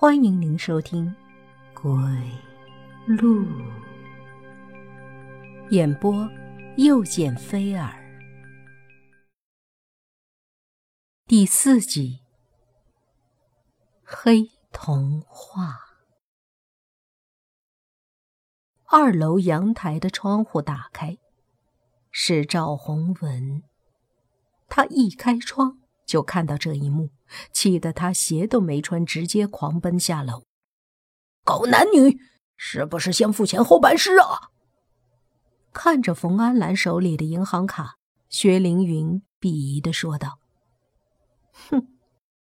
欢迎您收听《鬼路》演播，又见菲儿第四集《黑童话》。二楼阳台的窗户打开，是赵宏文。他一开窗。就看到这一幕，气得他鞋都没穿，直接狂奔下楼。狗男女，是不是先付钱后办事啊？看着冯安兰手里的银行卡，薛凌云鄙夷的说道：“哼，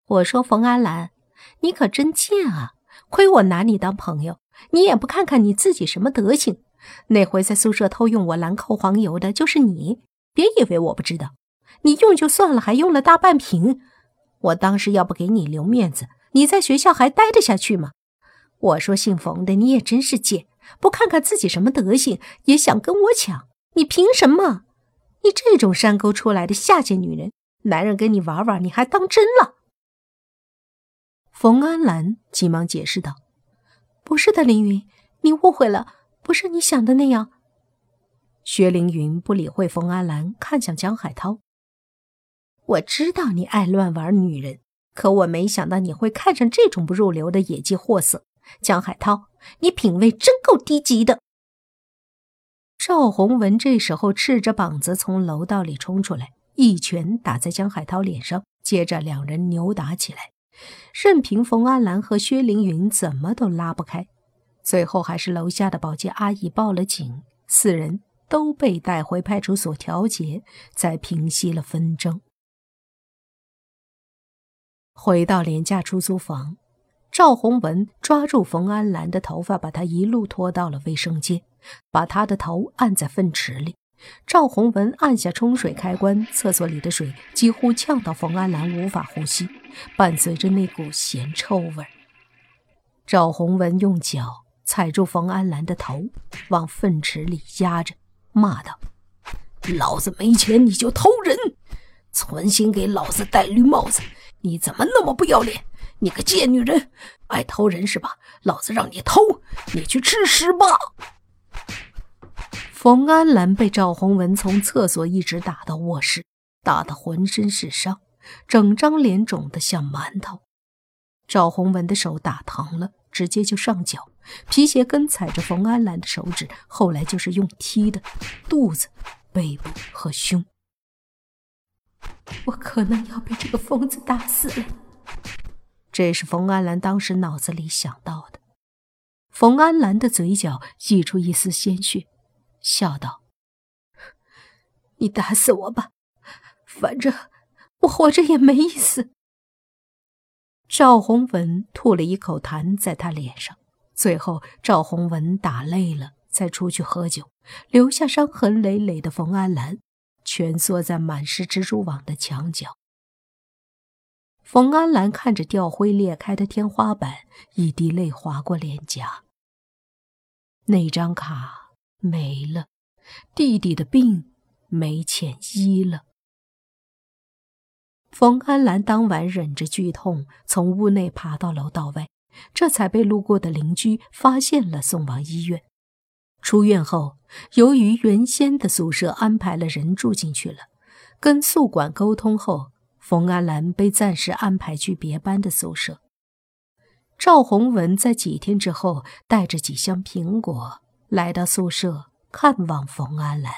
我说冯安兰，你可真贱啊！亏我拿你当朋友，你也不看看你自己什么德行。那回在宿舍偷用我兰蔻黄油的就是你，别以为我不知道。”你用就算了，还用了大半瓶。我当时要不给你留面子，你在学校还待得下去吗？我说姓冯的，你也真是贱，不看看自己什么德行，也想跟我抢？你凭什么？你这种山沟出来的下贱女人，男人跟你玩玩，你还当真了？冯安兰急忙解释道：“不是的，凌云，你误会了，不是你想的那样。”薛凌云不理会冯安兰，看向江海涛。我知道你爱乱玩女人，可我没想到你会看上这种不入流的野鸡货色。江海涛，你品味真够低级的。赵宏文这时候赤着膀子从楼道里冲出来，一拳打在江海涛脸上，接着两人扭打起来，任凭冯安兰和薛凌云怎么都拉不开，最后还是楼下的保洁阿姨报了警，四人都被带回派出所调解，才平息了纷争。回到廉价出租房，赵宏文抓住冯安兰的头发，把她一路拖到了卫生间，把她的头按在粪池里。赵宏文按下冲水开关，厕所里的水几乎呛到冯安兰无法呼吸，伴随着那股咸臭味。赵宏文用脚踩住冯安兰的头，往粪池里压着，骂道：“老子没钱你就偷人，存心给老子戴绿帽子！”你怎么那么不要脸？你个贱女人，爱偷人是吧？老子让你偷，你去吃屎吧！冯安兰被赵宏文从厕所一直打到卧室，打得浑身是伤，整张脸肿得像馒头。赵宏文的手打疼了，直接就上脚，皮鞋跟踩着冯安兰的手指，后来就是用踢的，肚子、背部和胸。我可能要被这个疯子打死了。这是冯安兰当时脑子里想到的。冯安兰的嘴角溢出一丝鲜血，笑道：“你打死我吧，反正我活着也没意思。”赵宏文吐了一口痰在他脸上，最后赵宏文打累了，才出去喝酒，留下伤痕累累的冯安兰。蜷缩在满是蜘蛛网的墙角，冯安兰看着掉灰裂开的天花板，一滴泪划过脸颊。那张卡没了，弟弟的病没钱医了。冯安兰当晚忍着剧痛从屋内爬到楼道外，这才被路过的邻居发现了，送往医院。出院后，由于原先的宿舍安排了人住进去了，跟宿管沟通后，冯安兰被暂时安排去别班的宿舍。赵宏文在几天之后带着几箱苹果来到宿舍看望冯安兰，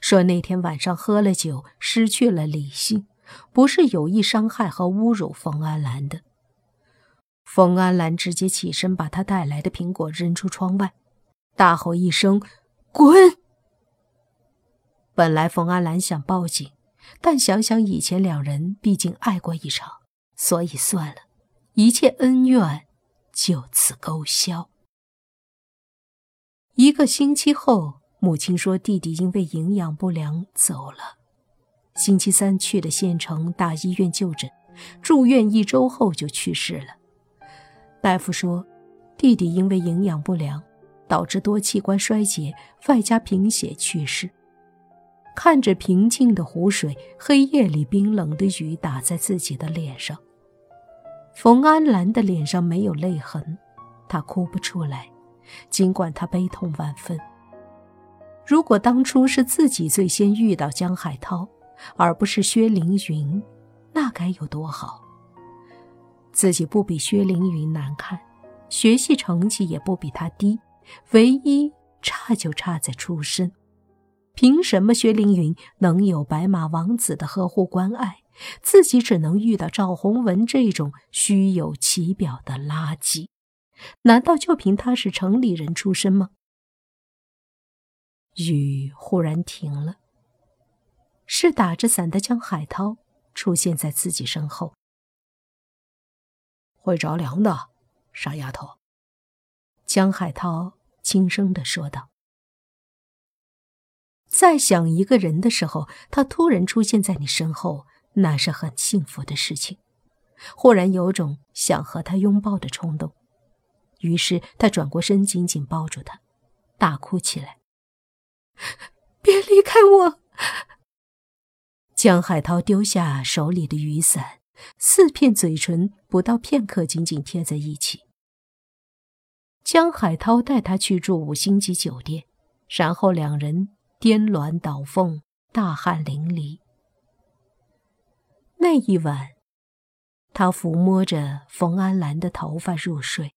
说那天晚上喝了酒，失去了理性，不是有意伤害和侮辱冯安兰的。冯安兰直接起身，把他带来的苹果扔出窗外。大吼一声：“滚！”本来冯安兰想报警，但想想以前两人毕竟爱过一场，所以算了，一切恩怨就此勾销。一个星期后，母亲说弟弟因为营养不良走了。星期三去的县城大医院就诊，住院一周后就去世了。大夫说，弟弟因为营养不良。导致多器官衰竭，外加贫血去世。看着平静的湖水，黑夜里冰冷的雨打在自己的脸上，冯安兰的脸上没有泪痕，她哭不出来，尽管她悲痛万分。如果当初是自己最先遇到江海涛，而不是薛凌云，那该有多好！自己不比薛凌云难看，学习成绩也不比他低，唯一差就差在出身。凭什么薛凌云能有白马王子的呵护关爱，自己只能遇到赵洪文这种虚有其表的垃圾？难道就凭他是城里人出身吗？雨忽然停了，是打着伞的江海涛出现在自己身后。会着凉的，傻丫头。江海涛轻声的说道。在想一个人的时候，他突然出现在你身后，那是很幸福的事情。忽然有种想和他拥抱的冲动，于是他转过身，紧紧抱住他，大哭起来：“别离开我！”江海涛丢下手里的雨伞，四片嘴唇不到片刻紧紧贴在一起。江海涛带他去住五星级酒店，然后两人。颠鸾倒凤，大汗淋漓。那一晚，他抚摸着冯安兰的头发入睡。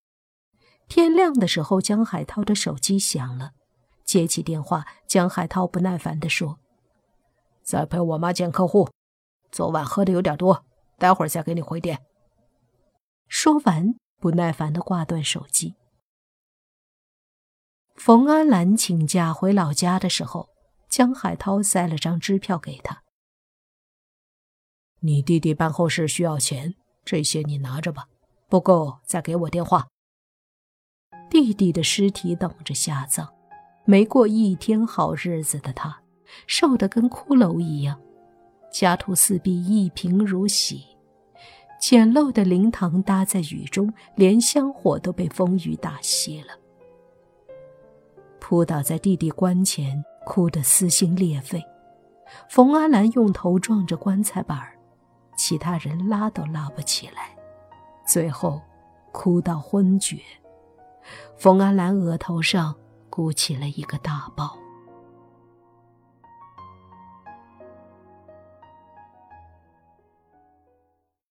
天亮的时候，江海涛的手机响了，接起电话，江海涛不耐烦地说：“在陪我妈见客户，昨晚喝的有点多，待会儿再给你回电。”说完，不耐烦地挂断手机。冯安兰请假回老家的时候。江海涛塞了张支票给他。你弟弟办后事需要钱，这些你拿着吧，不够再给我电话。弟弟的尸体等着下葬，没过一天好日子的他，瘦得跟骷髅一样，家徒四壁，一贫如洗，简陋的灵堂搭在雨中，连香火都被风雨打熄了，扑倒在弟弟棺前。哭得撕心裂肺，冯阿兰用头撞着棺材板其他人拉都拉不起来，最后哭到昏厥。冯阿兰额头上鼓起了一个大包。